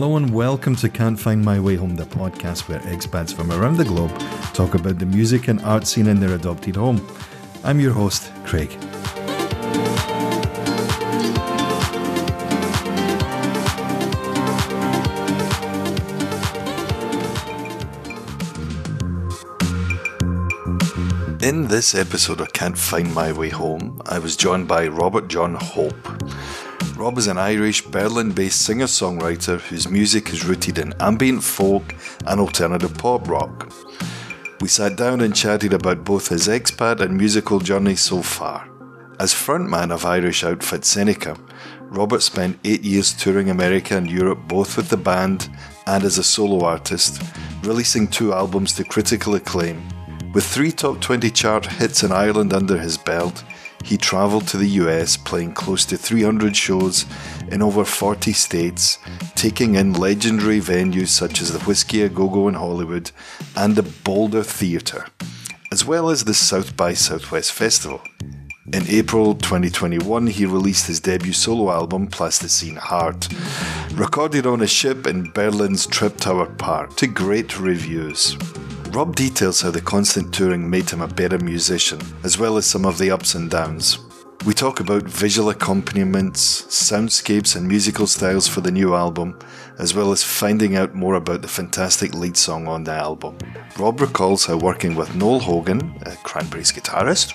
Hello and welcome to Can't Find My Way Home, the podcast where expats from around the globe talk about the music and art scene in their adopted home. I'm your host, Craig. In this episode of Can't Find My Way Home, I was joined by Robert John Hope. Rob is an Irish, Berlin based singer songwriter whose music is rooted in ambient folk and alternative pop rock. We sat down and chatted about both his expat and musical journey so far. As frontman of Irish outfit Seneca, Robert spent eight years touring America and Europe both with the band and as a solo artist, releasing two albums to critical acclaim. With three top 20 chart hits in Ireland under his belt, he travelled to the US playing close to 300 shows in over 40 states, taking in legendary venues such as the Whisky A Go Go in Hollywood and the Boulder Theatre, as well as the South by Southwest Festival. In April 2021, he released his debut solo album, Plasticine Heart, recorded on a ship in Berlin's Treptower Park to great reviews. Rob details how the constant touring made him a better musician, as well as some of the ups and downs. We talk about visual accompaniments, soundscapes, and musical styles for the new album, as well as finding out more about the fantastic lead song on the album. Rob recalls how working with Noel Hogan, a Cranberries guitarist,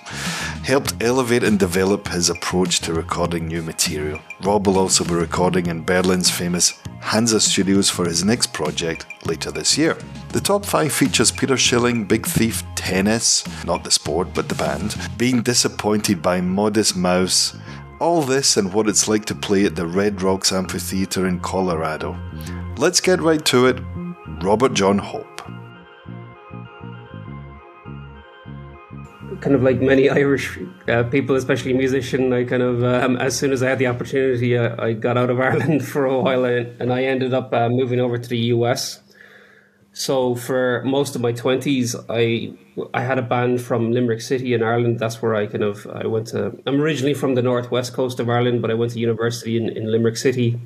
helped elevate and develop his approach to recording new material. Rob will also be recording in Berlin's famous Hansa Studios for his next project later this year. The top five features Peter Schilling, Big Thief, Tennis, not the sport but the band, being disappointed by Modest Mouse, all this and what it's like to play at the Red Rocks Amphitheatre in Colorado. Let's get right to it. Robert John Hope. kind of like many Irish uh, people, especially musician, I kind of um, as soon as I had the opportunity, uh, I got out of Ireland for a while, and I ended up uh, moving over to the US. So for most of my twenties, I I had a band from Limerick City in Ireland. That's where I kind of I went to. I'm originally from the northwest coast of Ireland, but I went to university in, in Limerick City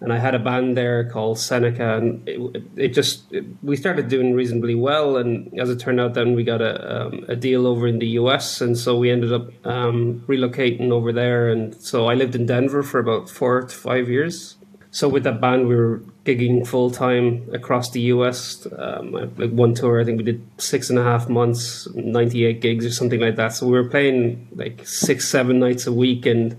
and I had a band there called Seneca, and it, it just it, we started doing reasonably well. And as it turned out, then we got a um, a deal over in the U.S., and so we ended up um, relocating over there. And so I lived in Denver for about four to five years. So with that band, we were gigging full time across the U.S. Um, like one tour, I think we did six and a half months, ninety eight gigs or something like that. So we were playing like six, seven nights a week, and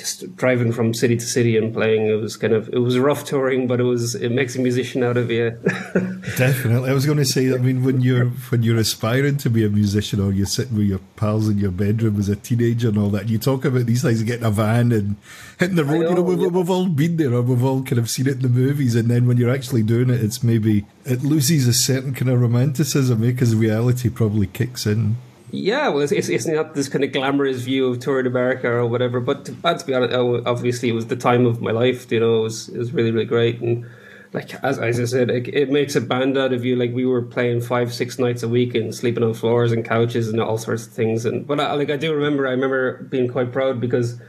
just driving from city to city and playing. It was kind of it was rough touring, but it was it makes a musician out of you. Definitely, I was going to say. I mean, when you're when you're aspiring to be a musician, or you're sitting with your pals in your bedroom as a teenager and all that, you talk about these things, getting a van and hitting the road. Know, you know, we've, yeah. we've all been there, or we've all kind of seen it in the movies, and then when you're actually doing it, it's maybe it loses a certain kind of romanticism eh? because reality probably kicks in. Yeah, well, it's, it's, not this kind of glamorous view of touring America or whatever. But to, to be honest, oh, obviously, it was the time of my life. You know, it was it was really really great. And like as, as I said, it, it makes a band out of you. Like we were playing five six nights a week and sleeping on floors and couches and all sorts of things. And but I, like I do remember, I remember being quite proud because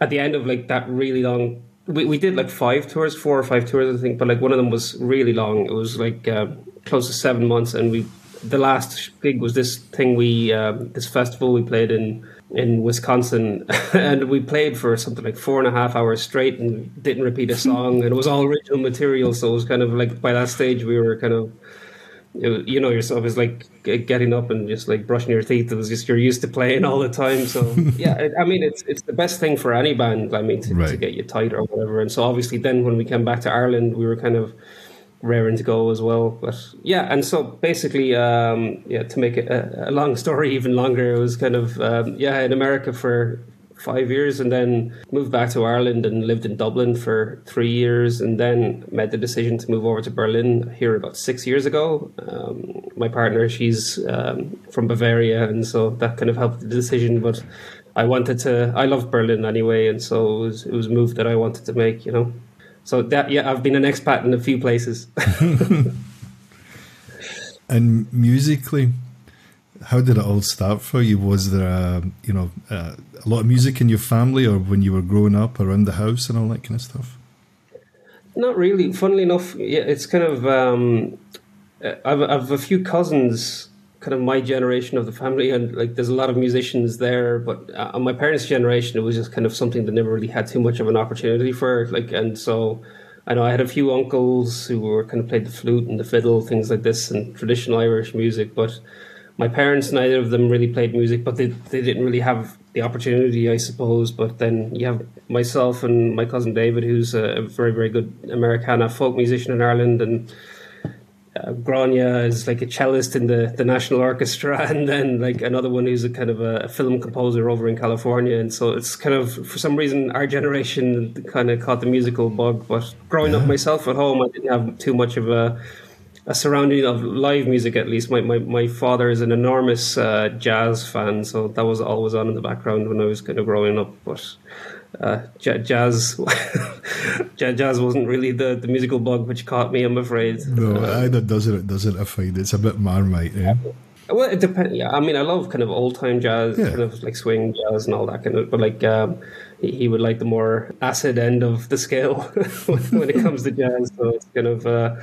at the end of like that really long. We, we did like five tours, four or five tours, I think, but like one of them was really long. It was like uh, close to seven months, and we the last gig was this thing we um, this festival we played in in Wisconsin, and we played for something like four and a half hours straight and didn't repeat a song, and it was all original material. So it was kind of like by that stage we were kind of. You know yourself is like getting up and just like brushing your teeth. It was just you're used to playing all the time. So yeah, I mean it's it's the best thing for any band. I mean to, right. to get you tight or whatever. And so obviously then when we came back to Ireland, we were kind of raring to go as well. But yeah, and so basically, um, yeah, to make a, a, long story even longer, it was kind of um, yeah in America for five years, and then moved back to Ireland and lived in Dublin for three years, and then made the decision to move over to Berlin here about six years ago. Um, my partner, she's um, from Bavaria, and so that kind of helped the decision, but. I wanted to. I loved Berlin anyway, and so it was, it was a move that I wanted to make. You know. So that yeah, I've been an expat in a few places. and musically, how did it all start for you? Was there a you know a, a lot of music in your family, or when you were growing up around the house and all that kind of stuff? not really. Funnily enough, yeah, it's kind of. Um, I've, I've a few cousins, kind of my generation of the family, and like there's a lot of musicians there. But uh, on my parents' generation, it was just kind of something that never really had too much of an opportunity for. Like, and so I know I had a few uncles who were kind of played the flute and the fiddle, things like this, and traditional Irish music. But my parents, neither of them really played music, but they they didn't really have the opportunity, I suppose. But then you have myself and my cousin David, who's a very very good Americana folk musician in Ireland, and uh, Grania is like a cellist in the, the National Orchestra, and then like another one who's a kind of a, film composer over in California. And so it's kind of, for some reason, our generation kind of caught the musical bug. But growing yeah. up myself at home, I didn't have too much of a, a surrounding of live music, at least. My, my, my father is an enormous uh, jazz fan, so that was always on in the background when I was kind of growing up. But uh, jazz jazz wasn't really the, the musical bug which caught me. I'm afraid. No, uh, either does it. Doesn't I find it's a bit marmite. Eh? Well, it depends. Yeah, I mean, I love kind of old time jazz, yeah. kind of like swing jazz and all that kind of. But like, um, he, he, would like the more acid end of the scale when it comes to jazz. So it's kind of. Uh,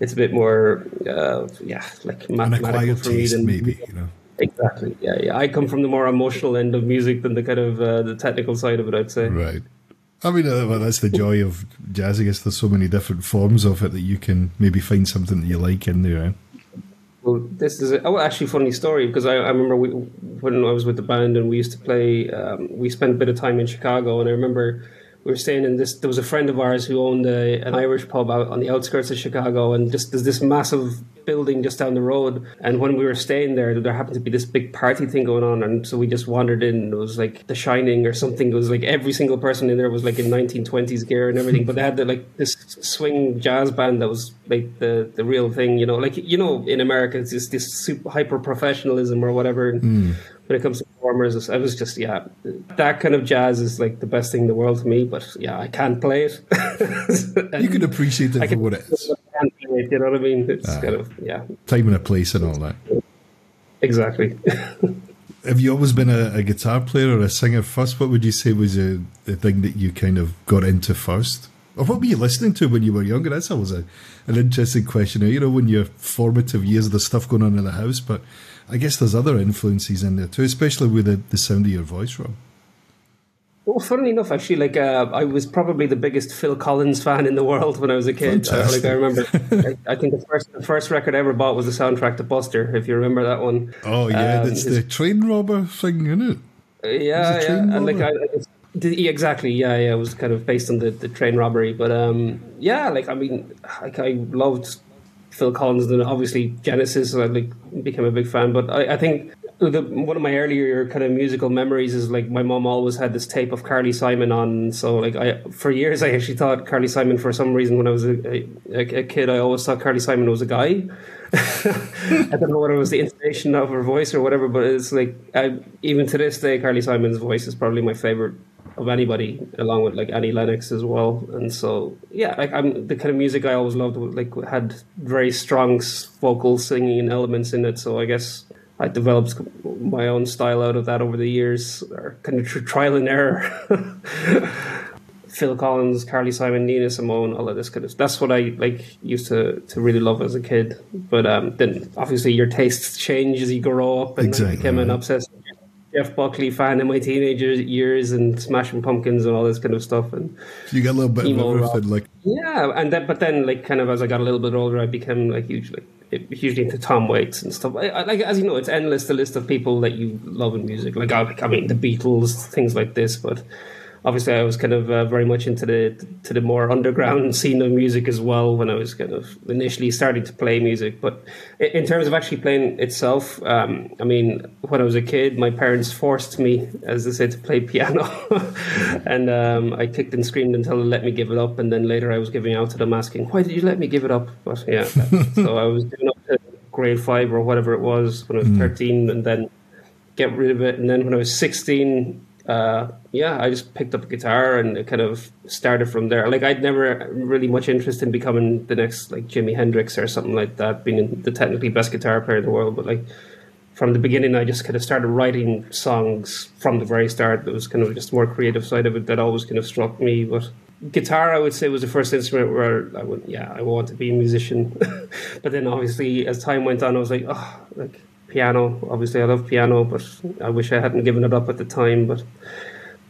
it's a bit more, uh, yeah, like mathematical for me than maybe, you know. Exactly. Yeah, yeah. I come from the more emotional end of music than the kind of uh, the technical side of it. I'd say. Right. I mean, uh, well, that's the joy of jazz. I guess there's so many different forms of it that you can maybe find something that you like in there. Eh? Well, this is a, oh, actually funny story because I, I remember we, when I was with the band and we used to play. Um, we spent a bit of time in Chicago, and I remember we were staying in this. There was a friend of ours who owned a, an Irish pub out on the outskirts of Chicago, and just there's this massive building just down the road. And when we were staying there, there happened to be this big party thing going on, and so we just wandered in. And It was like The Shining or something. It was like every single person in there was like in 1920s gear and everything. But they had the, like this swing jazz band that was like the the real thing, you know. Like you know, in America, it's just this super hyper professionalism or whatever. Mm when it comes to performers. I was just yeah, that kind of jazz is like the best thing in the world to me. But yeah, I can't play it. you can appreciate it for what it is. It, you know what I mean? It's uh, kind of yeah, time and a place and all that. Exactly. Have you always been a, a, guitar player or a singer first? What would you say was a, the thing that you kind of got into first? Or what were you listening to when you were younger? That's always a, an interesting question. You know, when your formative years, there's stuff going on in the house, but I guess there's other influences in there too, especially with the, the sound of your voice, Rob. Well, funnily enough, actually, like uh, I was probably the biggest Phil Collins fan in the world when I was a kid. Uh, like I remember, I, I, think the first the first record I ever bought was the soundtrack to Buster. If you remember that one. Oh yeah, um, that's his, the train robber thing, isn't it? Uh, yeah, yeah, and like I, I exactly, yeah, yeah. It was kind of based on the, the train robbery, but um, yeah, like I mean, like I loved Phil Collins, and obviously Genesis. I like became a big fan, but I, I think the, one of my earlier kind of musical memories is like my mom always had this tape of Carly Simon on. So like I for years I actually thought Carly Simon for some reason when I was a, a, a kid I always thought Carly Simon was a guy. I don't know whether it was the intonation of her voice or whatever, but it's like I, even to this day Carly Simon's voice is probably my favorite of anybody, along with like Annie Lennox as well. And so, yeah, like I'm the kind of music I always loved, like had very strong vocal singing elements in it. So I guess I developed my own style out of that over the years, or kind of trial and error. Phil Collins, Carly Simon, Nina Simone, all of this kind of that's what I like used to to really love as a kid. But um, then obviously your tastes change as you grow up, and exactly. I became an obsessed Jeff Buckley fan in my teenager years and Smashing Pumpkins and all this kind of stuff. And you got a little bit of everything, like yeah, and then but then like kind of as I got a little bit older, I became like hugely hugely into Tom Waits and stuff. I, I, like as you know, it's endless the list of people that you love in music. Like I, I mean, the Beatles, things like this, but obviously I was kind of uh, very much into the to the more underground scene of music as well when I was kind of initially starting to play music. But in terms of actually playing itself, um, I mean, when I was a kid, my parents forced me, as they say, to play piano, and um, I kicked and screamed until they let me give it up. And then later I was giving out to them asking, "Why did you let me give it up?" But yeah, so I was doing up to grade five or whatever it was when I was mm. thirteen, and then get rid of it. And then when I was sixteen uh, yeah, I just picked up a guitar and it kind of started from there. Like I'd never really much interest in becoming the next like Jimi Hendrix or something like that, being the technically best guitar player in the world. But like from the beginning, I just kind of started writing songs from the very start. It was kind of just more creative side of it that always kind of struck me. But guitar, I would say, was the first instrument where I went, yeah, I want to be a musician. but then obviously, as time went on, I was like, oh, like piano. Obviously, I love piano, but I wish I hadn't given it up at the time. But,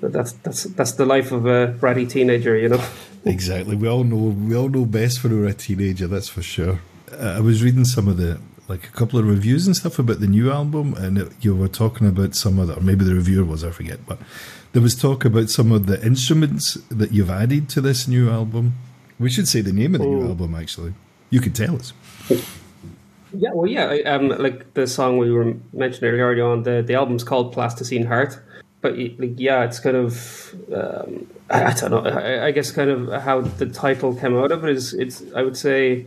that's that's that's the life of a bratty teenager, you know. exactly. We all know we all know best when we're a teenager. That's for sure. Uh, I was reading some of the like a couple of reviews and stuff about the new album, and it, you were talking about some of the, or maybe the reviewer was, I forget, but there was talk about some of the instruments that you've added to this new album. We should say the name of the oh. new album, actually. You can tell us. Yeah, well, yeah, um, like the song we were mentioning earlier on, the the album's called Plasticine Heart, but like, yeah, it's kind of um, I, I, don't know. I, I, guess kind of how the title came out of it is it's I would say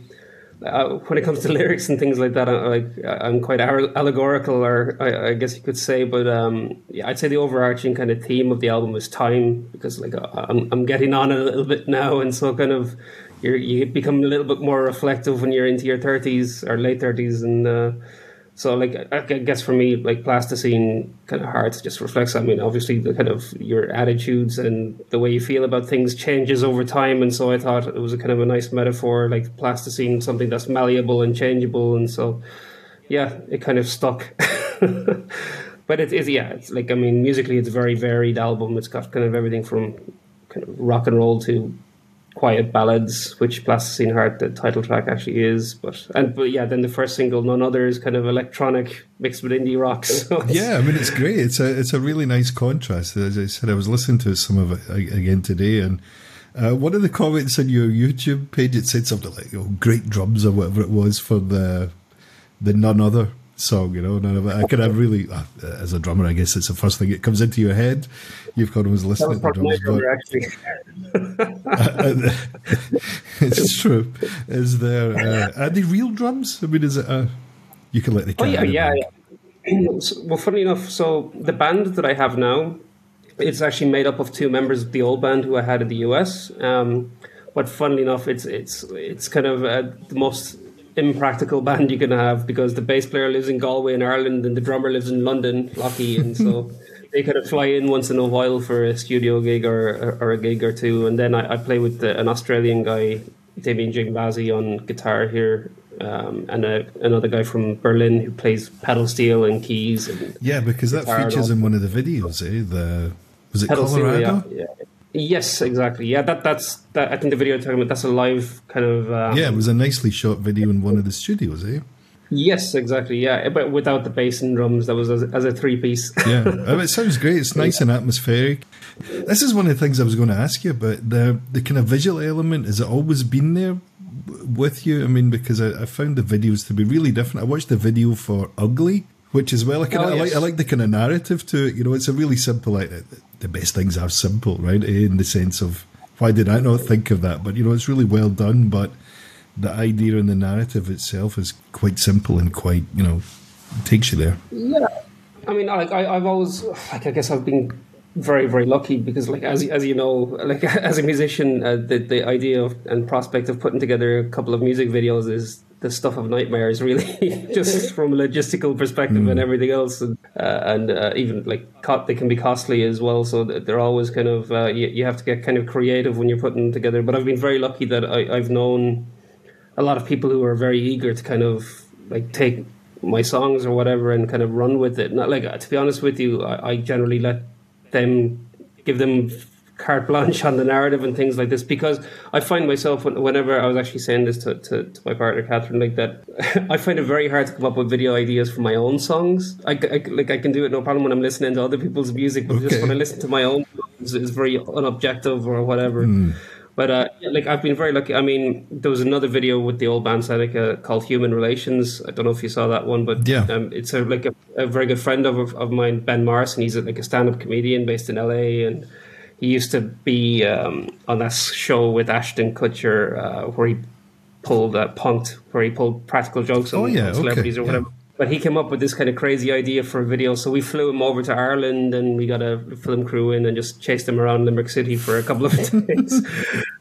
uh, when it comes to lyrics and things like that, I, like I'm quite allegorical, or I, I, guess you could say. But um, yeah, I'd say the overarching kind of theme of the album is time, because like I'm I'm getting on a little bit now, and so kind of you you become a little bit more reflective when you're into your 30s or late 30s, and uh, so, like, I guess for me, like, plasticine kind of heart just reflects. I mean, obviously, the kind of your attitudes and the way you feel about things changes over time. And so, I thought it was a kind of a nice metaphor, like plasticine, something that's malleable and changeable. And so, yeah, it kind of stuck. but it is, yeah, it's like, I mean, musically, it's a very varied album. It's got kind of everything from kind of rock and roll to quiet ballads, which Plasticine Heart, the title track, actually is. But and but yeah, then the first single, None Other, is kind of electronic mixed with indie rock. So yeah, I mean it's great. It's a it's a really nice contrast. As I said, I was listening to some of it again today, and uh, one of the comments on your YouTube page it said something like oh, "great drums" or whatever it was for the the None Other song, you know. And I kind of really, uh, as a drummer, I guess it's the first thing that comes into your head. You've got always listening to drums, but it's true. Is there uh, are they real drums? I mean, is it a you can let the oh yeah yeah, yeah. well, funny enough, so the band that I have now, it's actually made up of two members of the old band who I had in the US. Um, but funnily enough, it's it's it's kind of uh, the most impractical band you can have because the bass player lives in Galway in Ireland and the drummer lives in London, Lucky, and so they kind of fly in once in a while for a studio gig or or a gig or two, and then I, I play with the, an Australian guy, Damien Jingbazi, on guitar here. Um, and a, another guy from Berlin who plays pedal steel and keys. And yeah, because that features in one of the videos, eh? The was it pedal Colorado? Steel, yeah, yeah. Yes, exactly. Yeah, that that's that. I think the video talking about that's a live kind of. Um, yeah, it was a nicely shot video in one of the studios, eh? Yes, exactly. Yeah, but without the bass and drums, that was as, as a three piece. yeah, oh, it sounds great. It's nice and atmospheric. This is one of the things I was going to ask you about the the kind of visual element. Has it always been there with you? I mean, because I, I found the videos to be really different. I watched the video for Ugly, which is well, I, kind oh, I, yes. like, I like the kind of narrative to it. You know, it's a really simple. Like, the best things are simple, right? In the sense of why did I not think of that? But you know, it's really well done. But the idea and the narrative itself is quite simple and quite you know takes you there. Yeah, I mean, like I, I've always like I guess I've been very very lucky because like as as you know like as a musician uh, the the idea of, and prospect of putting together a couple of music videos is the stuff of nightmares really just from a logistical perspective mm. and everything else. And uh, and uh, even like co- they can be costly as well. So they're always kind of uh, you, you have to get kind of creative when you're putting them together. But I've been very lucky that I, I've known a lot of people who are very eager to kind of like take my songs or whatever and kind of run with it. Not like to be honest with you I, I generally let them give them carte blanche on the narrative and things like this because I find myself whenever I was actually saying this to, to, to my partner Catherine like that I find it very hard to come up with video ideas for my own songs I, I like I can do it no problem when I'm listening to other people's music but okay. just when I listen to my own it's, it's very unobjective or whatever mm. But uh, like I've been very lucky. I mean, there was another video with the old band Seneca called Human Relations. I don't know if you saw that one, but yeah, um, it's a, like a, a, very good friend of of mine, Ben Morrison. He's a, like a stand up comedian based in LA, and he used to be um, on that show with Ashton Kutcher uh, where he pulled uh, Punk'd, where he pulled practical jokes on, oh, yeah, celebrities okay, or whatever. Yeah. But he came up with this kind of crazy idea for a video. So we flew him over to Ireland and we got a film crew in and just chased him around Limerick City for a couple of days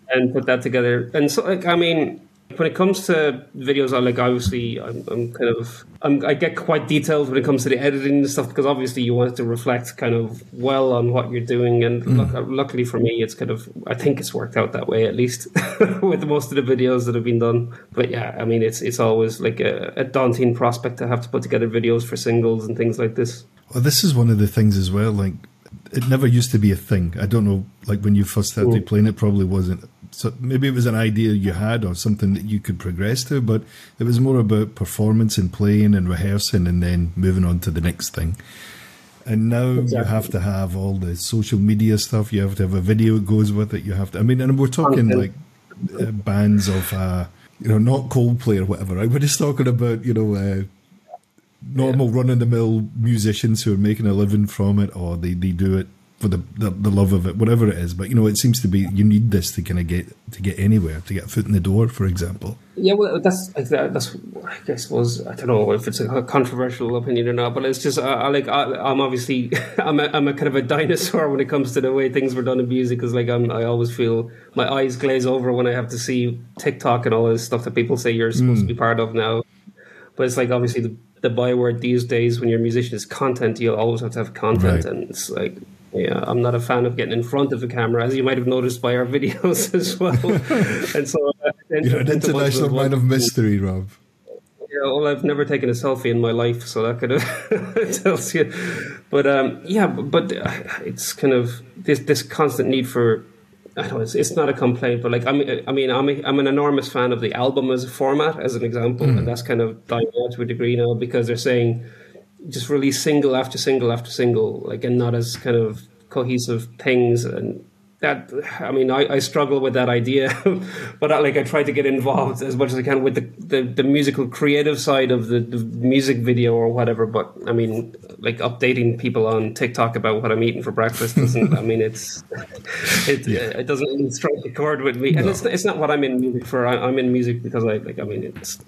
and put that together. And so, like, I mean, when it comes to videos, I like obviously I'm, I'm kind of I'm, i get quite detailed when it comes to the editing and stuff because obviously you want it to reflect kind of well on what you're doing. And mm. look, luckily for me, it's kind of I think it's worked out that way at least with most of the videos that have been done. But yeah, I mean it's it's always like a, a daunting prospect to have to put together videos for singles and things like this. Well, this is one of the things as well. Like it never used to be a thing. I don't know. Like when you first started mm. playing, it probably wasn't so maybe it was an idea you had or something that you could progress to, but it was more about performance and playing and rehearsing and then moving on to the next thing. And now exactly. you have to have all the social media stuff. You have to have a video that goes with it. You have to. I mean, and we're talking like uh, bands of, uh, you know, not Coldplay or whatever. Right? We're just talking about, you know, uh, normal yeah. run of the mill musicians who are making a living from it, or they, they do it for the, the, the love of it, whatever it is. But you know, it seems to be you need this to kind of get to get anywhere, to get a foot in the door, for example. Yeah, well, that's that's I guess was I don't know if it's a controversial opinion or not, but it's just I, I like I, am obviously I'm a, I'm a kind of a dinosaur when it comes to the way things were done in music because like I'm I always feel my eyes glaze over when I have to see TikTok and all this stuff that people say you're supposed mm. to be part of now. But it's like obviously the the byword these days when you're a musician is content. You always have to have content, right. and it's like yeah, I'm not a fan of getting in front of a camera, as you might have noticed by our videos as well. and so, uh, you're an international man of mystery, Rob. Yeah, well, I've never taken a selfie in my life, so that kind of tells you. But um, yeah, but it's kind of this this constant need for. I don't know, it's, it's not a complaint, but like I mean, I mean, I'm a, I'm an enormous fan of the album as a format, as an example, mm. and that's kind of dying out to a degree now because they're saying just release single after single after single, like and not as kind of cohesive things and that I mean I, I struggle with that idea but I, like I try to get involved as much as I can with the, the, the musical creative side of the, the, music video or whatever but I mean like updating people on TikTok about what I'm eating for breakfast doesn't I mean it's it, yeah. it doesn't strike a chord with me and no. it's, it's not what I'm in music for I, I'm in music because I like I mean it's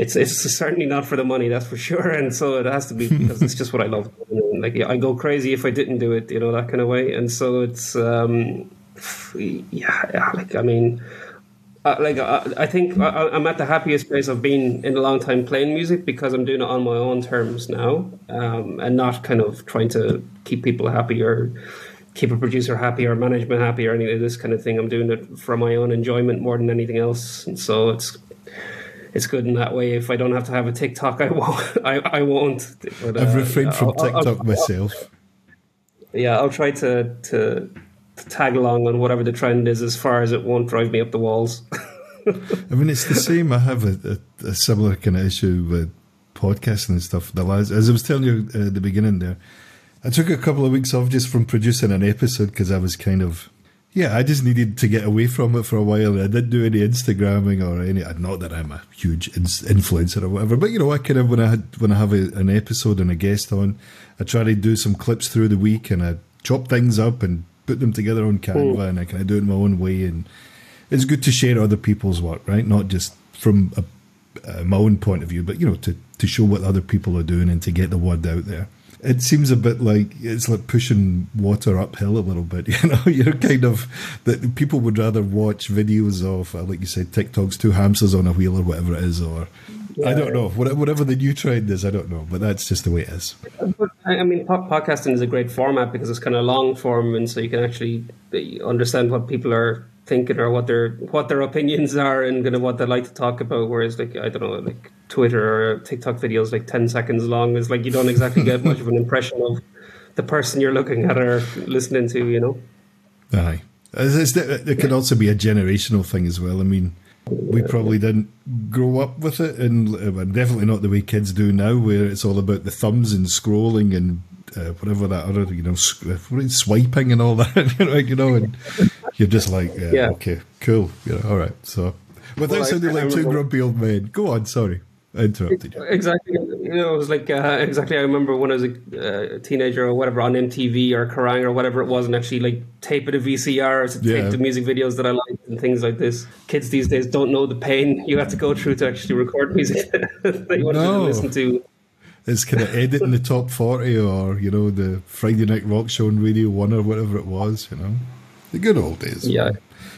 it's it's certainly not for the money, that's for sure. And so it has to be because it's just what I love. Like I go crazy if I didn't do it, you know, that kind of way. And so it's um, yeah, like I mean. Uh, like uh, I think I, am at the happiest place I've been in a long time playing music because I'm doing it on my own terms now, um, and not kind of trying to keep people happy or keep a producer happy or management happy or any of this kind of thing. I'm doing it for my own enjoyment more than anything else, and so it's it's good in that way. If I don't have to have a TikTok, I won't. I, I won't. But, uh, I've refrained from I'll, TikTok I'll, myself. Yeah, I'll try to, to, to tag along on whatever the trend is, as far as it won't drive me up the walls. I mean, it's the same. I have a, a, a, similar kind of issue with podcasting and stuff. The last, as I was telling you uh, at the beginning, there, I took a couple of weeks off just from producing an episode because I was kind of yeah, I just needed to get away from it for a while. I didn't do any Instagramming or any. I not that I'm a huge influencer or whatever, but you know, I kind of when I had, when I have a, an episode and a guest on, I try to do some clips through the week and I chop things up and put them together on Canva, oh. and I kind of do it my own way. And it's good to share other people's work, right? Not just from a, uh, my own point of view, but you know, to to show what other people are doing and to get the word out there it seems a bit like it's like pushing water uphill a little bit. You know, you're kind of that people would rather watch videos of, uh, like you said, TikToks, two hamsters on a wheel or whatever it is, or yeah. I don't know, whatever the new trend is, I don't know, but that's just the way it is. I mean, podcasting is a great format because it's kind of long form, and so you can actually understand what people are thinking or what their what their opinions are and kind of what they like to talk about. Whereas, like I don't know, like Twitter or TikTok videos like 10 seconds long is like you don't exactly get much of an impression of the person you're looking at or listening to, you know? Aye. it could also be a generational thing as well. I mean, we probably didn't grow up with it, and uh, definitely not the way kids do now, where it's all about the thumbs and scrolling and uh, whatever that other, you know, uh, swiping and all that, you know, you know, and you're just like, uh, yeah. okay, cool, you know, all right. So, without well, sounding like two grumpy old men, go on, sorry. I interrupted you. Exactly. You know, it was like uh, exactly. I remember when I was a uh, teenager or whatever on MTV or Kerrang or whatever it was, and actually like tape it a VCR to yeah. tape the music videos that I liked and things like this. Kids these days don't know the pain you have to go through to actually record music that you want no. to listen to. It's kind of editing the top forty or you know the Friday Night Rock Show on Radio One or whatever it was. You know, the good old days. Yeah.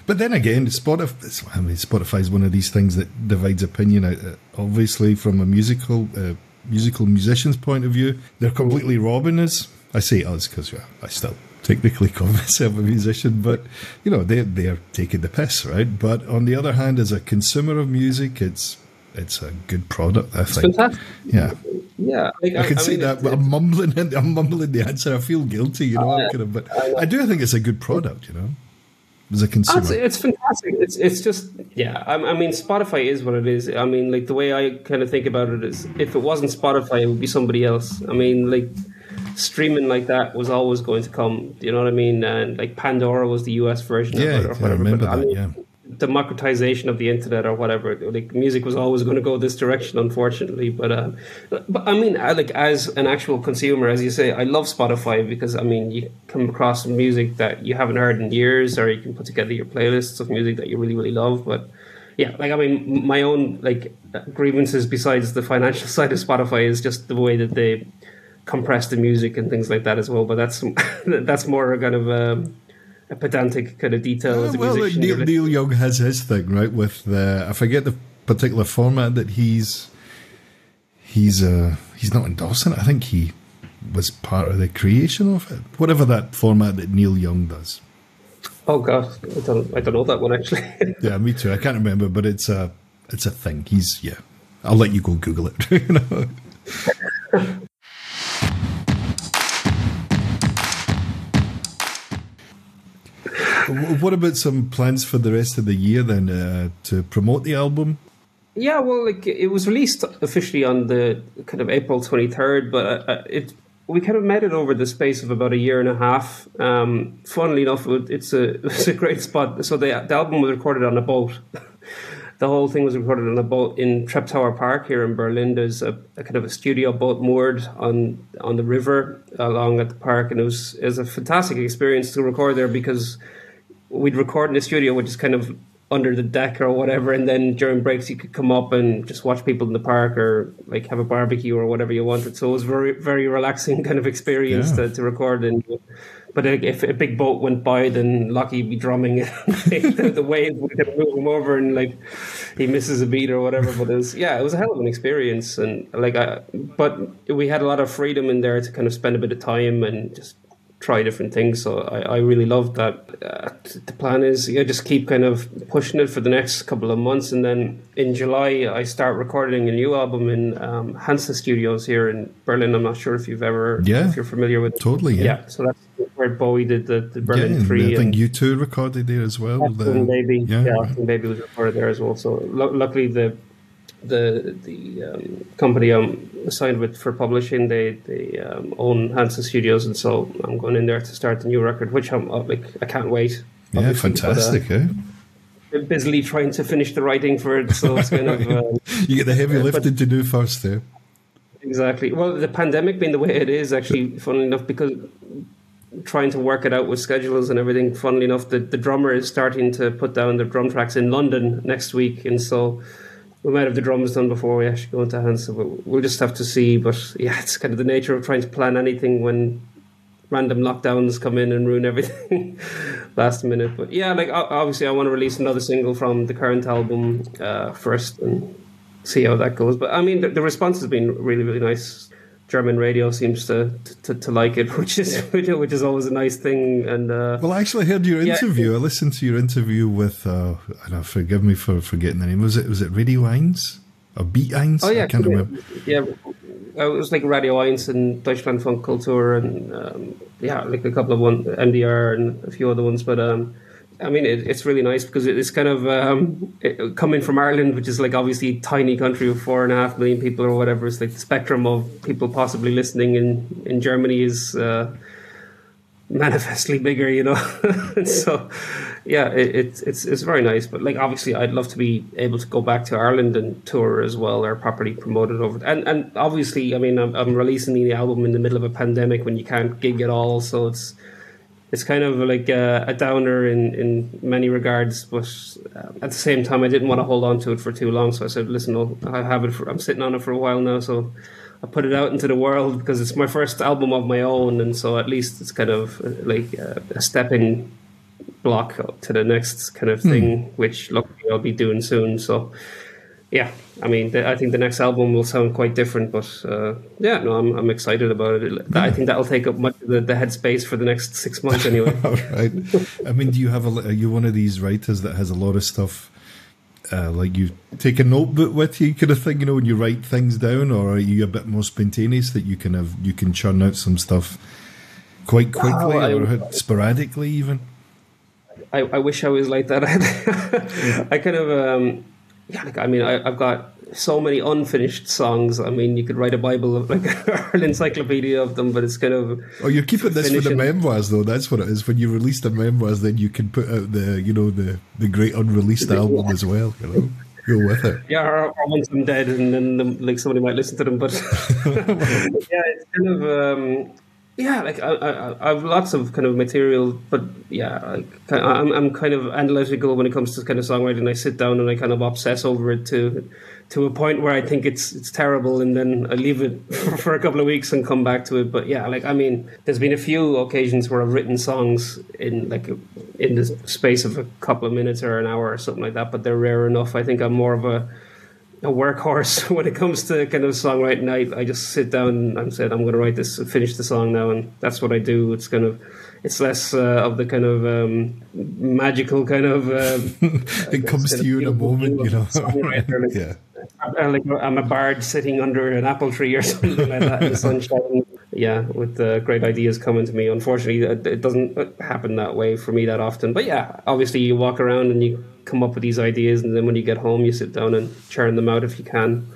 But then again, Spotify. I mean, Spotify is one of these things that divides opinion. Uh, obviously, from a musical uh, musical musician's point of view, they're completely robbing us. I say us because yeah, I still technically call myself a musician, but you know they they're taking the piss, right? But on the other hand, as a consumer of music, it's it's a good product. I think. fantastic. Yeah, Yeah, like, I can see mean, that, but I'm mumbling. I'm mumbling the answer. I feel guilty, you know. I'm kind of, but I. I do think it's a good product, you know, as a consumer. It's, it's fantastic. It's it's just yeah. I, I mean, Spotify is what it is. I mean, like the way I kind of think about it is, if it wasn't Spotify, it would be somebody else. I mean, like streaming like that was always going to come. You know what I mean? And like Pandora was the US version yeah, of it or I remember but, I that. mean, yeah, democratization of the internet or whatever. Like music was always going to go this direction, unfortunately. But uh, but I mean, I, like as an actual consumer, as you say, I love Spotify because I mean, you come across music that you haven't heard in years, or you can put together your playlists of music that you really really love. But yeah, like I mean, my own like grievances besides the financial side of Spotify is just the way that they compress the music and things like that as well. But that's that's more a kind of. Um, a pedantic kind of detail as a Uh, well, musician. Neil, Neil Young has his thing right with the. I forget the particular format that he's he's uh he's not endorsing. it. I think he was part of the creation of it. Whatever that format that Neil Young does. Oh god, I don't, I don't know that one actually. Yeah, me too. I can't remember, but it's a it's a thing. He's yeah. I'll let you go Google it. you know? What about some plans for the rest of the year then uh, to promote the album? yeah, well, like it was released officially on the kind of April twenty third, but uh, it we kind of met it over the space of about a year and a half. Um, funnily enough, it, it's a it's a great spot. So the the album was recorded on a boat. the whole thing was recorded on a boat in Treptower Park here in Berlin. There's a, a kind of a studio boat moored on on the river along at the park, and it was it was a fantastic experience to record there because we'd record in the studio, which is kind of under the deck or whatever, and then during breaks you could come up and just watch people in the park or like have a barbecue or whatever you wanted. So it was very very relaxing kind of experience Yeah. to, to record in. But if a big boat went by, then Lucky would be drumming the, the waves would move him over, and like he misses a beat or whatever. But it was yeah, it was a hell of an experience, and like I, but we had a lot of freedom in there to kind of spend a bit of time and just try different things. So I, I really love that. Uh, the plan is yeah, just keep kind of pushing it for the next couple of months, and then in July I start recording a new album in um, Hansa Studios here in Berlin. I'm not sure if you've ever, Yeah. if you're familiar with. Totally, yeah. Yeah, so that's where Bowie did the, the Berlin and Three. I think U2 recorded there as well. the- Baby, yeah, yeah. Achtung Baby was recorded there as well. So lu- luckily the the the um, company I'm signed with for publishing they they um, own Hansa Studios, and so I'm going in there to start the new record, which I'm uh, like I can't wait. yeah, obviously, but, uh, fantastic. eh? busily trying to finish the writing for it, so it's kind of. Um, You get the heavy but- lifting to do first there. Exactly. Well, the pandemic being the way it is, actually, funnily enough, because trying to work it out with schedules and everything, funnily enough, the, the drummer is starting to put down the drum tracks in London next week. And so we might have the drums done before we actually go into Hansa, but we'll just have to see. But yeah, it's kind of the nature of trying to plan anything when random lockdowns come in and ruin everything last minute. But yeah, like obviously, I want to release another single from the current album uh, first and see how that goes. But I mean, the, the response has been really, really nice. German radio seems to to, to like it, which is which is always a nice thing. And uh, Well, I actually heard your Yeah. interview. I listened to your interview with, uh, uh, forgive me for forgetting the name. Was it was it Radio Eins or Beat Eins? oh yeah, I can't yeah, remember. yeah. Uh, It was like Radio Eins and Deutschlandfunk Kultur and um, yeah, like a couple of one MDR and a few other ones. But um, I mean, it, it's really nice because it's kind of um, it, coming from Ireland, which is like obviously a tiny country of four and a half million people or whatever. It's like the spectrum of people possibly listening in in Germany is. Uh, manifestly bigger, you know. So, yeah, it, it's it's it's very nice. But like, obviously, I'd love to be able to go back to Ireland and tour as well, or properly promote it over. And and obviously, I mean, I'm, I'm releasing the album in the middle of a pandemic when you can't gig at all, so it's it's kind of like a, a downer in in many regards. But uh, at the same time, I didn't want to hold on to it for too long, so I said, listen, I'll, I have it. For, I'm sitting on it for a while now, so. I put it out into the world because it's my first album of my own, and so at least it's kind of uh, like uh, a stepping block to the next kind of thing, which luckily I'll be doing soon. So yeah, I mean, the, I think the next album will sound quite different, but uh, yeah, no, I'm I'm excited about it. I think that'll take up much of the, the headspace for the next six months anyway. All right. I mean, do you have a? Are you one of these writers that has a lot of stuff? Uh, like you take a notebook with you, kind of thing, you know, when you write things down, or are you a bit more spontaneous that you can have you can churn out some stuff quite quickly I- or sporadically, even? I, I wish I was like that. I kind of, um, yeah, I mean, I, I've got so many unfinished songs. I mean, you could write a Bible of like an encyclopedia of them, but it's kind of Oh, you're keeping this for the memoirs, though. That's what it is. When you release the memoirs, then you can put out the, you know, the the great unreleased album as well. You know, go with it. yeah. Or, or once I'm dead, and then like somebody might listen to them. But yeah, it's kind of um, yeah. Like I, I, I have lots of kind of material, but yeah, like I'm I'm kind of analytical when it comes to kind of songwriting. I sit down and I kind of obsess over it to to a point where I think it's it's terrible, and then I leave it for a couple of weeks and come back to it. But yeah, like I mean, there's been a few occasions where I've written songs in like in the space of a couple of minutes or an hour or something like that, but they're rare enough. I think I'm more of a a workhorse when it comes to kind of songwriting. I, I just sit down and said I'm going to write this, finish the song now, and that's what I do. It's kind of it's less uh, of the kind of um, magical kind of. Um, It comes to you in a moment, you know. Like, yeah. I'm, like, I'm a bard sitting under an apple tree or something like that in the sunshine. Yeah, with uh, great ideas coming to me. Unfortunately, it doesn't happen that way for me that often. But yeah, obviously, you walk around and you come up with these ideas, and then when you get home, you sit down and churn them out if you can.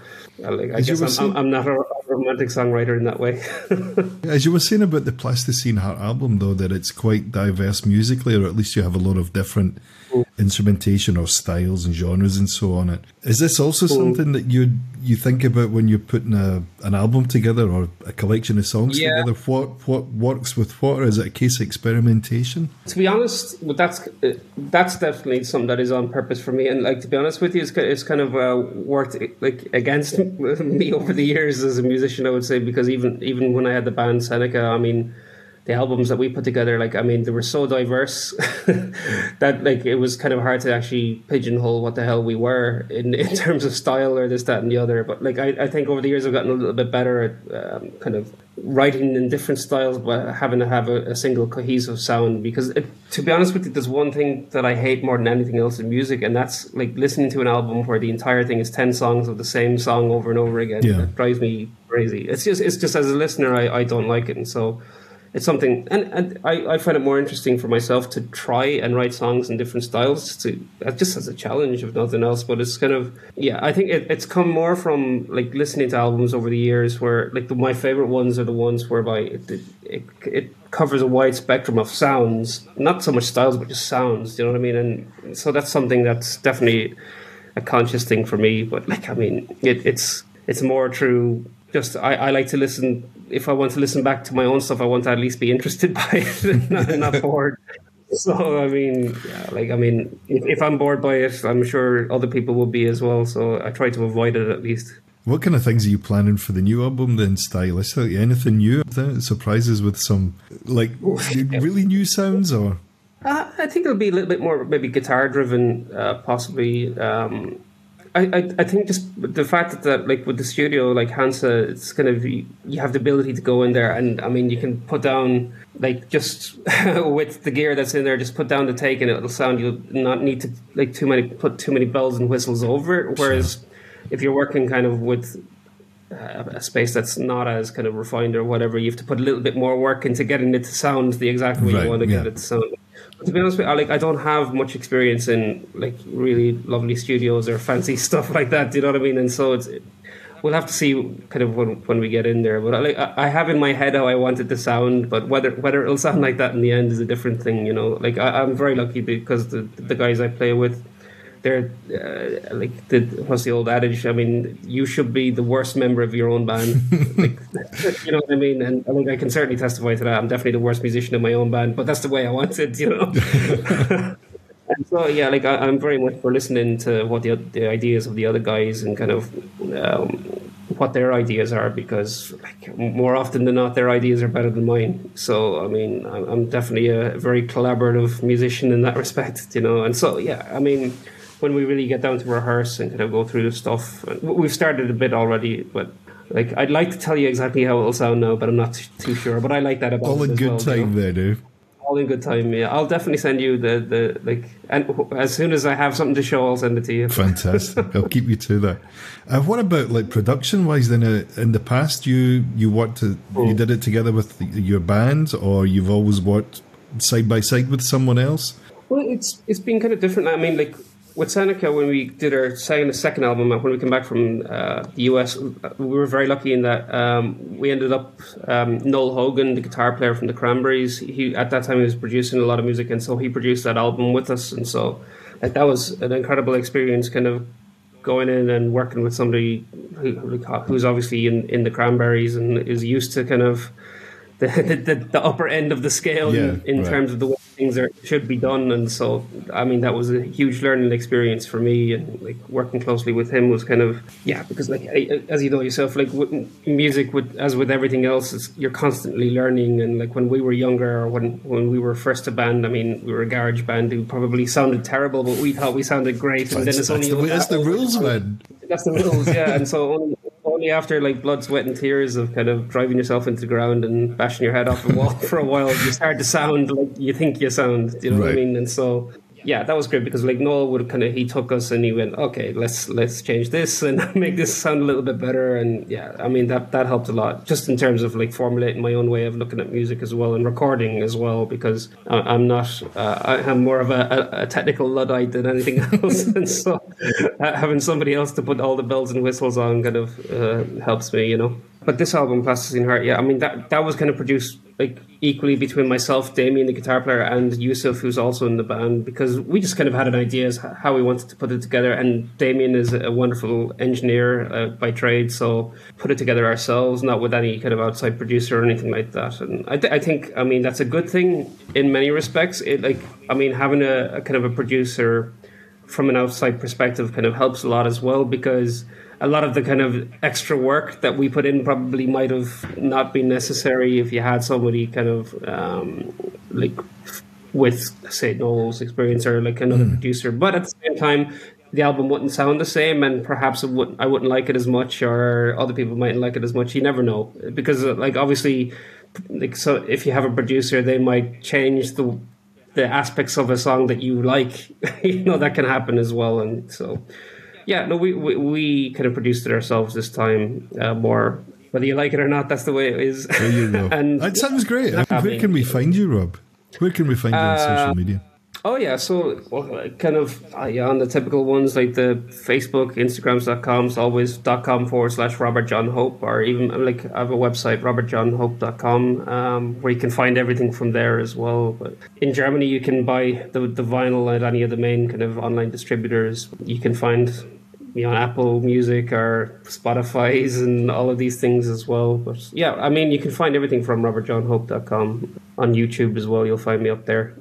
I, like, I guess I'm, I'm, I'm not a romantic songwriter in that way. As you were saying about the Plasticine Heart album, though, that it's quite diverse musically, or at least you have a lot of different instrumentation or styles and genres and so on. It is this also something that you you think about when you're putting a, an album together or a collection of songs Yeah. together? What what works with what, or is it a case of experimentation? to be honest, well, that's uh, that's definitely something that is on purpose for me. And like to be honest with you, it's, it's kind of uh, worked like against me over the years as a musician. I would say because even even when I had the band Seneca, I mean, the albums that we put together, like I mean, they were so diverse that like it was kind of hard to actually pigeonhole what the hell we were in in terms of style or this, that, and the other. But like I, I think over the years I've gotten a little bit better at um, kind of writing in different styles, but having to have a, a single cohesive sound. Because it, to be honest with you, there's one thing that I hate more than anything else in music, and that's like listening to an album where the entire thing is ten songs of the same song over and over again. Yeah. It drives me crazy. It's just it's just as a listener, I, I don't like it, and so it's something and, and I, I find it more interesting for myself to try and write songs in different styles to uh, just as a challenge if nothing else but it's kind of yeah i think it, it's come more from like listening to albums over the years where like the, my favorite ones are the ones whereby it, it, it, it covers a wide spectrum of sounds not so much styles but just sounds you know what i mean? And so that's something that's definitely a conscious thing for me but like i mean it, it's it's more true just I, I like to listen if I want to listen back to my own stuff I want to at least be interested by it and not, not bored so I mean yeah like I mean if, if I'm bored by it I'm sure other people will be as well so I try to avoid it at least What kind of things are you planning for the new album then, stylistically? Anything new? That surprises with some like really new sounds or Uh, I think it'll be a little bit more maybe guitar driven, uh, possibly. Um, I, I I think just the fact that, that like with the studio like Hansa, it's kind of you you have the ability to go in there and I mean you can put down like just with the gear that's in there, just put down the take and it'll sound. You'll not need to like too many put too many bells and whistles over it. Whereas if you're working kind of with uh, a space that's not as kind of refined or whatever, you have to put a little bit more work into getting it to sound the exact way Right, you want to yeah. get it to sound. To be honest with you, I, like I don't have much experience in like really lovely studios or fancy stuff like that. Do you know what I mean? And so it's we'll have to see kind of when when we get in there. But I, like I have in my head how I want it to sound, but whether whether it'll sound like that in the end is a different thing. You know, like I, I'm very lucky because the the guys I play with they're uh, like the what's the old adage? I mean, you should be the worst member of your own band. like, you know what I mean? And I think I can certainly testify to that. I'm definitely the worst musician in my own band, but that's the way I want it. You know. and so yeah, like I, I'm very much for listening to what the the ideas of the other guys and kind of um, what their ideas are because like more often than not their ideas are better than mine so i mean i'm definitely a very collaborative musician in that respect you know and so yeah i mean when we really get down to rehearse and kind of go through the stuff we've started a bit already but like I'd like to tell you exactly how it'll sound now, but I'm not too sure. But I like that about all in good well, time you know? there, dude all in good time. Yeah, I'll definitely send you the the like, and as soon as I have something to show, I'll send it to you. Fantastic. I'll keep you to that. Uh, what about like production wise? Then uh, in the past, you you worked to, you did it together with your band, or you've always worked side by side with someone else. Well, it's it's been kind of different. I mean, like with Seneca, when we did our second, second album, when we came back from uh, the US, we were very lucky in that um, we ended up um, Noel Hogan, the guitar player from the Cranberries. He at that time he was producing a lot of music, and so he produced that album with us, and so like that was an incredible experience, kind of going in and working with somebody who, who's obviously in, in the Cranberries and is used to kind of the the, the upper end of the scale yeah, in, in right. terms of the way things are should be done. And so i mean that was a huge learning experience for me. And like working closely with him was kind of yeah because like as you know yourself like music with as with everything else you're constantly learning. And like when we were younger or when when we were first a band i mean we were a garage band who probably sounded terrible but we thought we sounded great. And that's, then it's only the, that's the rules man. That's the rules yeah. And so only only after like blood, sweat, and tears of kind of driving yourself into the ground and bashing your head off the wall for a while, you start to sound like you think you sound. Do you know right. what I mean? And so yeah, that was great because like Noel would kind of he took us and he went, okay, let's let's change this and make this sound a little bit better. And yeah, I mean that that helped a lot just in terms of like formulating my own way of looking at music as well and recording as well because I'm not uh, I'm more of a, a, technical luddite than anything else, and so uh, having somebody else to put all the bells and whistles on kind of uh, helps me, you know. But this album, Plasticine Heart, yeah, I mean that that was kind of produced like equally between myself, Damien, the guitar player, and Yusuf, who's also in the band, because we just kind of had an idea as how we wanted to put it together. And Damien is a wonderful engineer uh, by trade, so put it together ourselves, not with any kind of outside producer or anything like that. And I, th- I think, I mean, that's a good thing in many respects. It like, I mean, having a, a kind of a producer from an outside perspective kind of helps a lot as well because a lot of the kind of extra work that we put in probably might have not been necessary if you had somebody kind of um, like with say Noel's experience or like another mm. producer. But at the same time, the album wouldn't sound the same, and perhaps it would I wouldn't like it as much, or other people mightn't like it as much. You never know because uh, like obviously, like so if you have a producer, they might change the the aspects of a song that you like. you know that can happen as well, and so yeah, no, we, we, we kind of produced it ourselves this time uh, more. Whether you like it or not, that's the way it is. There you go. and that sounds great. Where can we find you, Rob? Where can we find you on social uh, media? Oh yeah, so well, kind of uh, yeah, on the typical ones like the Facebook, Instagrams.com, it's always dot com forward slash Robert John Hope, or even like I have a website robertjohnhope.com um, where you can find everything from there as well. But in Germany, you can buy the the vinyl at any of the main kind of online distributors. You can find on Apple Music or Spotify's and all of these things as well. But yeah, I mean, you can find everything from robertjohnhope.com on YouTube as well. You'll find me up there.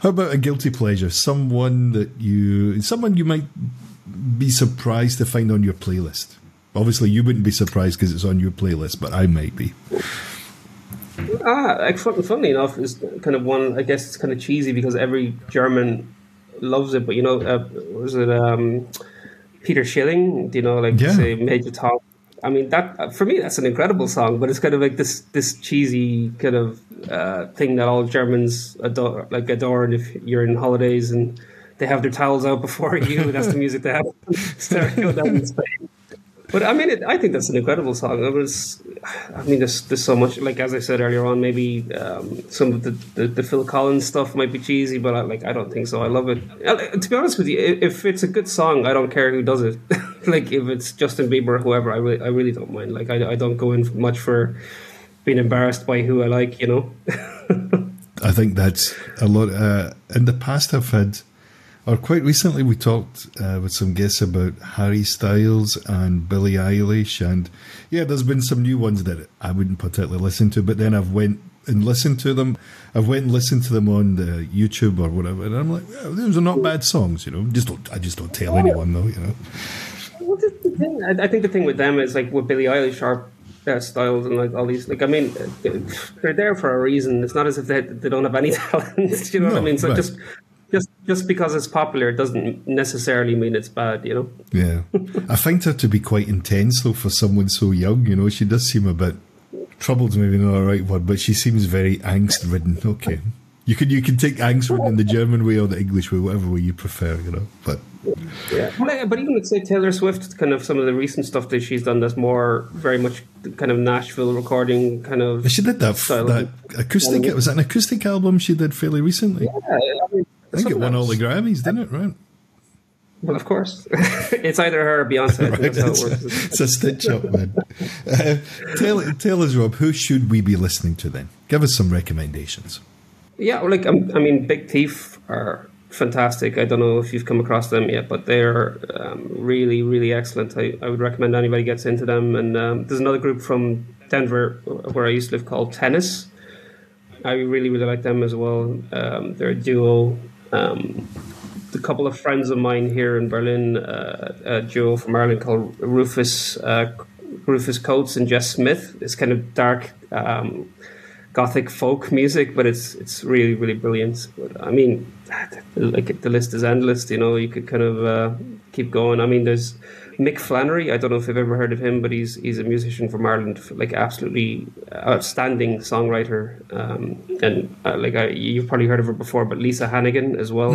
How about a guilty pleasure? Someone that you, someone you might be surprised to find on your playlist. Obviously, you wouldn't be surprised because it's on your playlist, but I might be. Ah, like, funnily enough, is kind of one. I guess it's kind of cheesy because every German loves it. But you know, uh, was it um, Peter Schilling? Do you know, like yeah. say Major Tom? I mean, that for me, that's an incredible song. But it's kind of like this this cheesy kind of uh, thing that all Germans adore, like adore. And if you're in holidays and they have their towels out before you, that's the music they have stereo down in Spain. But I mean, it, I think that's an incredible song. It was, I mean, there's there's so much. Like as I said earlier on, maybe um, some of the, the, the Phil Collins stuff might be cheesy, but I, like I don't think so. I love it. Uh, to be honest with you, if it's a good song, I don't care who does it. like if it's Justin Bieber or whoever, I really I really don't mind. Like I, I don't go in much for being embarrassed by who I like. You know. I think that's a lot. Uh, in the past, I've had or quite recently, we talked uh, with some guests about Harry Styles and Billie Eilish, and yeah, there's been some new ones that I wouldn't particularly listen to. But then I've went and listened to them. I've went and listened to them on the YouTube or whatever, and I'm like, those are not bad songs, you know. Just don't, I just don't tell anyone though, you know. Well, the, the thing, I, think the thing with them is like with Billie Eilish, our uh, styles and like all these, like I mean, they're there for a reason. It's not as if they, they don't have any talent. you know what I mean? So right. just just because it's popular doesn't necessarily mean it's bad. You know? Yeah, I find her to be quite intense though for someone so young. You know, she does seem a bit troubled, maybe not the right word, but she seems very angst ridden. Okay, you can you can take angst ridden in the German way or the English way, whatever way you prefer. You know, but Yeah. But, but even let's say Taylor Swift, kind of some of the recent stuff that she's done that's more very much kind of Nashville recording kind of. she did that style. that acoustic. Was that an acoustic album she did fairly recently? Yeah, I, mean, I think it something won all the. Grammys, didn't it? Right. Well, of course, it's either her or Beyonce. I think that's how it's, it a, it's a stitch up, man. Uh, tell, tell us, Rob, who should we be listening to then? Give us some recommendations. Yeah, well, like um, I mean, Big Thief are fantastic. I don't know if you've come across them yet, but they're um, really, really excellent. I, I would recommend anybody gets into them. And um, there's another group from Denver where I used to live called Tennis. I really, really like them as well. Um, they're a duo. Um, a couple of friends of mine here in Berlin, uh, a duo from Ireland called Rufus uh, Rufus Coates and Jess Smith. It's kind of dark. Um, gothic folk music, but it's it's really really brilliant. But I mean, like the list is endless. You know, you could kind of uh, keep going. I mean, there's Mick Flannery. I don't know if you've ever heard of him, but he's he's a musician from Ireland, like absolutely outstanding songwriter. Um, and uh, like I, you've probably heard of her before, but Lisa Hannigan as well.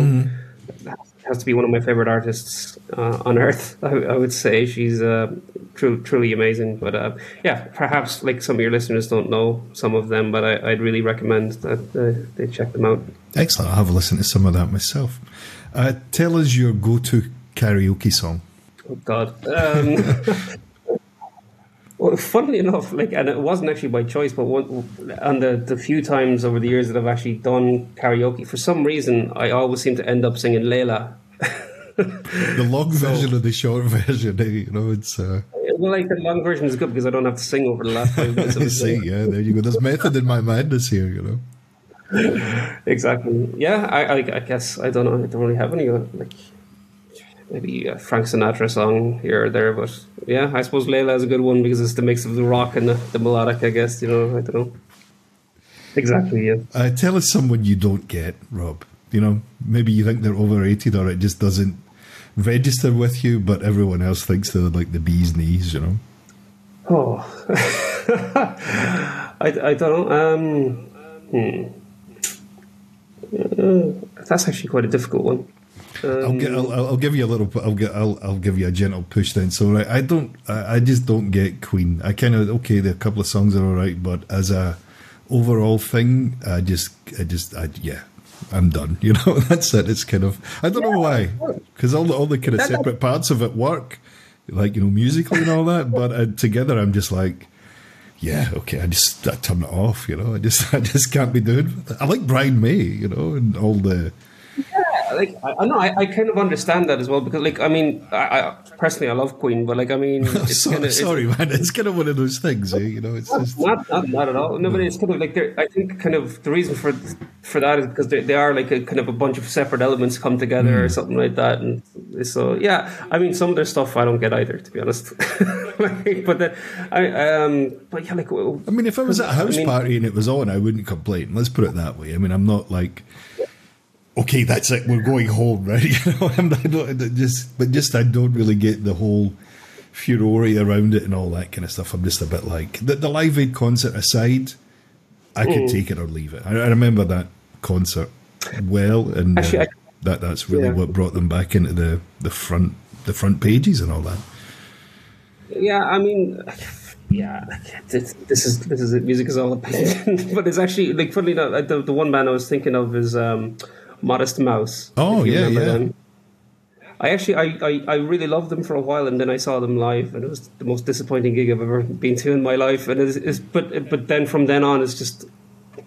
Has to be one of my favorite artists uh, on earth. I, I would say she's uh, truly amazing. But uh, yeah, perhaps like some of your listeners don't know some of them, but I, I'd really recommend that uh, they check them out. Excellent. I'll have a listen to some of that myself. Uh, tell us your go to karaoke song. Oh God. Um, well, funnily enough, like, and it wasn't actually by choice, but one, on the the few times over the years that I've actually done karaoke, for some reason, I always seem to end up singing Layla. The long version of the short version, eh, you know, it's. Uh, Well, like the long version is good because I don't have to sing over the last five minutes. Of the see, yeah, there you go. There's method in my madness here, you know. Exactly. Yeah, I, I, I guess I don't know. I don't really have any like maybe a Frank Sinatra song here or there, but yeah, I suppose Layla is a good one because it's the mix of the rock and the, the melodic. I guess you know. I don't know. Exactly. Yeah. Uh, tell us someone you don't get, Rob. You know, maybe you think they're overrated or it just doesn't register with you, but everyone else thinks they're like the bee's knees, you know. Oh, I, I don't know. Um, hmm. Uh, that's actually quite a difficult one. I'll, get, I'll, I'll give you a little. I'll get. I'll, I'll give you a gentle push then. So right, I don't. I, I just don't get Queen. I kind of okay. The couple of songs are all right, but as a overall thing, I just. I just. I yeah. I'm done. You know, that's it. It's kind of. I don't know why, because all the all the kind of separate parts of it work, like you know, musically and all that. But uh, together, I'm just like. Yeah, okay. I just I turn it off, you know. I just I just can't be doing. it. I like Brian May, you know, and all the like I, know I, I kind of understand that as well because like I mean I, I personally I love Queen but like I mean it's So- kind of sorry, man. It's kind of one of those things, eh? You know, it's just not, not not at all no but it's kind of like I think kind of the reason for for that is because they, they are like a kind of a bunch of separate elements come together or something like that and so yeah I mean some of their stuff I don't get either to be honest like, but then I um but yeah like I mean, if I was at a house I mean- party and it was on, I wouldn't complain. Let's put it that way. I mean, I'm not like, okay, that's it. We're going home, right? You know, I'm not, just, but just I don't really get the whole furore around it and all that kind of stuff. I'm just a bit like the, the Live Aid concert aside. I could take it or leave it. I, I remember that concert well, and uh, Actually, I- that that's really Yeah. what brought them back into the, the front the front pages and all that. Yeah, I mean, yeah, this, this is this is it. Music is all opinion, but it's actually like funnily enough, the the one band I was thinking of is um, Modest Mouse. Oh, yeah, yeah. them. I actually I, I, I really loved them for a while, and then I saw them live, and it was the most disappointing gig I've ever been to in my life. And it's, it's but but then from then on, it's just.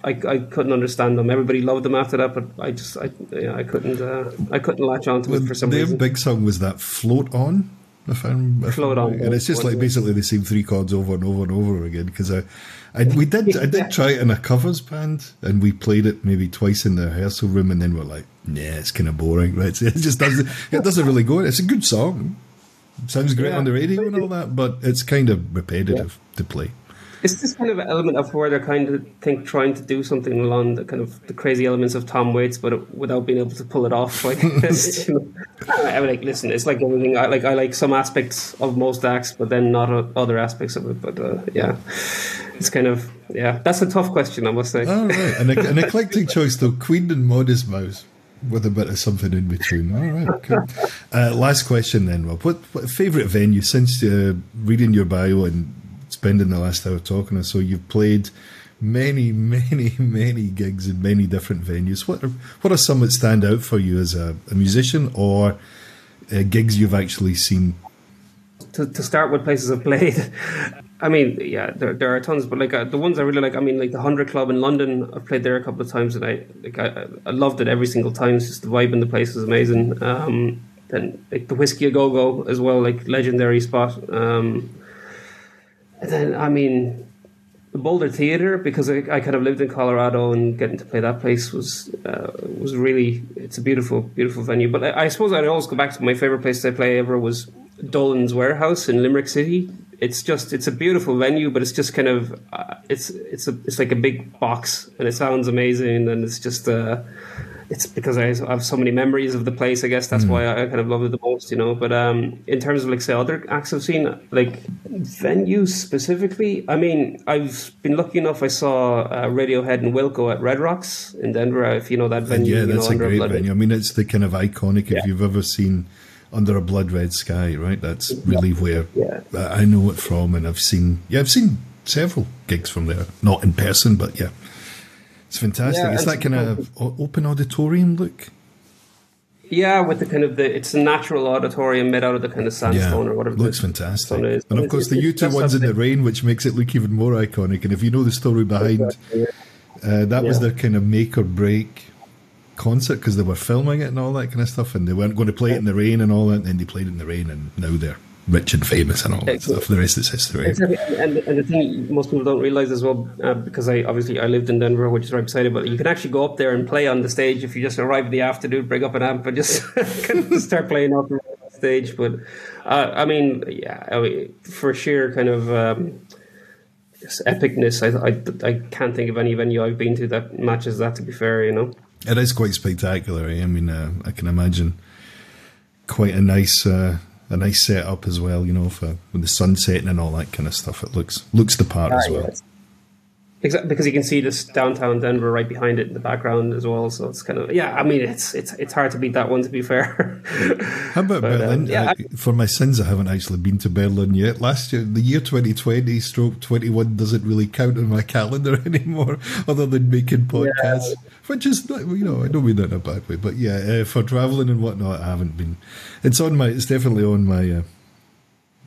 I, I couldn't understand them. Everybody loved them after that, but I just I yeah, I couldn't uh, I couldn't latch on to it for some Their reason. Their big song was that "Float On." If I'm, if I'm right. and it's just like basically the same three chords over and over and over again. Because I, I, we did, I did try it in a covers band, and we played it maybe twice in the rehearsal room, and then we're like, yeah, it's kind of boring, right? It just doesn't, it doesn't really go. It's a good song, sounds great Yeah. on the radio and all that, but it's kind of repetitive to play. It's this kind of element of where they're kind of think trying to do something along the kind of the crazy elements of Tom Waits, but without being able to pull it off. Like, it's, you know, I mean, like, listen, it's like everything. I like, I like some aspects of most acts, but then not other aspects of it. But uh, yeah, it's kind of yeah. That's a tough question, I must say. All right, an, an eclectic choice though. Queen and Modest Mouse with a bit of something in between. All right, cool. Uh, last question then, Rob. What, what favorite venue since uh, reading your bio and spending the last hour talking or so? You've played many, many, many gigs in many different venues. What are what are some that stand out for you as a, a musician or uh, gigs you've actually seen? to, to start with places I've played. I mean, yeah, there, there are tons, but like uh, the ones I really like. I mean, like the Hundred Club in London. I've played there a couple of times, and I like I, I loved it every single time. It's just the vibe in the place is amazing. Um, then like the Whiskey a Go Go as well, like legendary spot. Um, and then I mean, the Boulder Theater because I, I kind of lived in Colorado and getting to play that place was uh, was really it's a beautiful beautiful venue. But I, I suppose I'd always go back to my favorite place I play ever was Dolan's Warehouse in Limerick City. It's just it's a beautiful venue, but it's just kind of uh, it's it's a it's like a big box and it sounds amazing and it's just uh, it's because I have so many memories of the place. I guess that's why I kind of love it the most, you know. But um, in terms of like say other acts I've seen, like venues specifically, I mean, I've been lucky enough. I saw uh, Radiohead and Wilco at Red Rocks in Denver. If you know that venue, yeah, you that's know, a great venue. I mean, it's the kind of iconic Yeah. if you've ever seen Under a Blood Red Sky, right? That's really where Yeah. I know it from, and I've seen yeah, I've seen several gigs from there, not in person, but yeah, it's fantastic. Yeah, it's and that kind of open auditorium look. Yeah, with the kind of the it's a natural auditorium made out of the kind of Yeah, sandstone or whatever. looks fantastic. And of course, the It's- U2 it's ones in the rain, which makes it look even more iconic. And if you know the story behind, uh, that was Yeah. their kind of make or break concert because they were filming it and all that kind of stuff, and they weren't going to play it in the rain and all that. And then they played it in the rain, and now they're rich and famous and all that Excellent. stuff. There is this history. Exactly. And, and the thing most people don't realize as well, uh, because I obviously I lived in Denver, which is right beside it, but you can actually go up there and play on the stage if you just arrive in the afternoon, bring up an amp, and just kind of start playing off the stage. But uh, I mean, yeah, I mean, for sheer kind of um, epicness, I, I I can't think of any venue I've been to that matches that. To be fair, you know. It is quite spectacular. eh? I mean, uh, I can imagine quite a nice, uh, a nice setup as well. You know, for with the sun setting and all that kind of stuff. It looks looks the part as well. Exactly, because you can see this downtown Denver right behind it in the background as well. So it's kind of yeah. I mean, it's it's it's hard to beat that one. To be fair. How about But, um, Berlin? yeah, Uh, for my sins, I haven't actually been to Berlin yet. Last year, the year 2020 stroke 21 doesn't really count on my calendar anymore, other than making podcasts, which is, not, you know, I don't mean that in a bad way, but yeah, uh, for traveling and whatnot, I haven't been. It's on my, it's definitely on my, uh,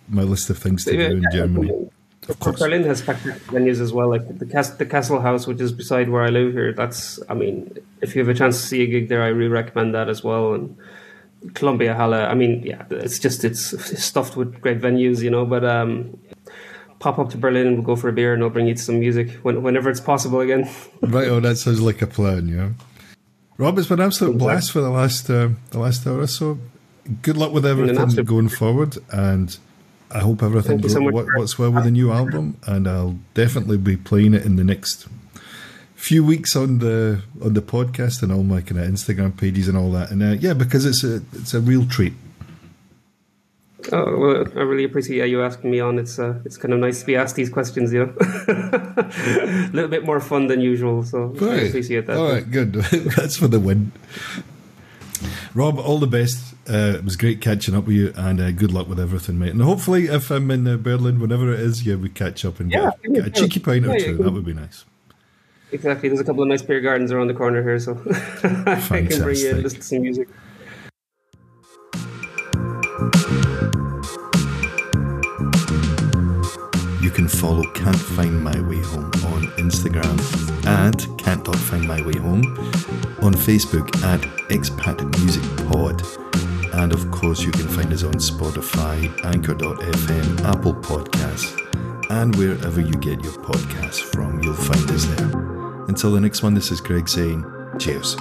my list of things to do in Germany. Of course. Berlin has spectacular venues as well, like the the Kesselhaus, which is beside where I live here. That's, I mean, if you have a chance to see a gig there, I really recommend that as well. And Columbia Halle, I mean, yeah, it's just it's stuffed with great venues, you know. But um, pop up to Berlin and we'll go for a beer and I'll bring you some music when, whenever it's possible again. Right, oh, that sounds like a plan, yeah. Rob, it's been an absolute blast for the last uh, the last hour or so. Good luck with everything going forward, and I hope everything so wo- works well with the new album. And I'll definitely be playing it in the next few weeks on the on the podcast and all my kind of Instagram pages and all that. And uh, yeah, because it's a it's a real treat. Oh, well, I really appreciate you asking me on. It's uh, it's kind of nice to be asked these questions, you know. a little bit more fun than usual, so I appreciate that. All right, good. That's for the win. Rob, all the best. Uh, it was great catching up with you, and uh, good luck with everything, mate. And hopefully, if I'm in uh, Berlin, whenever it is, yeah, we catch up and Yeah, get, a a cheeky pint or two. That would be nice. Exactly. There's a couple of nice beer gardens around the corner here, so I can bring you and listen to some music. Can follow Can't Find My Way Home on Instagram at Can't.Find My Way Home, on Facebook at Expat Music Pod, And of course, you can find us on Spotify, Anchor.fm, Apple Podcasts, and wherever you get your podcasts from, you'll find us there. Until the next one, this is Greg saying cheers.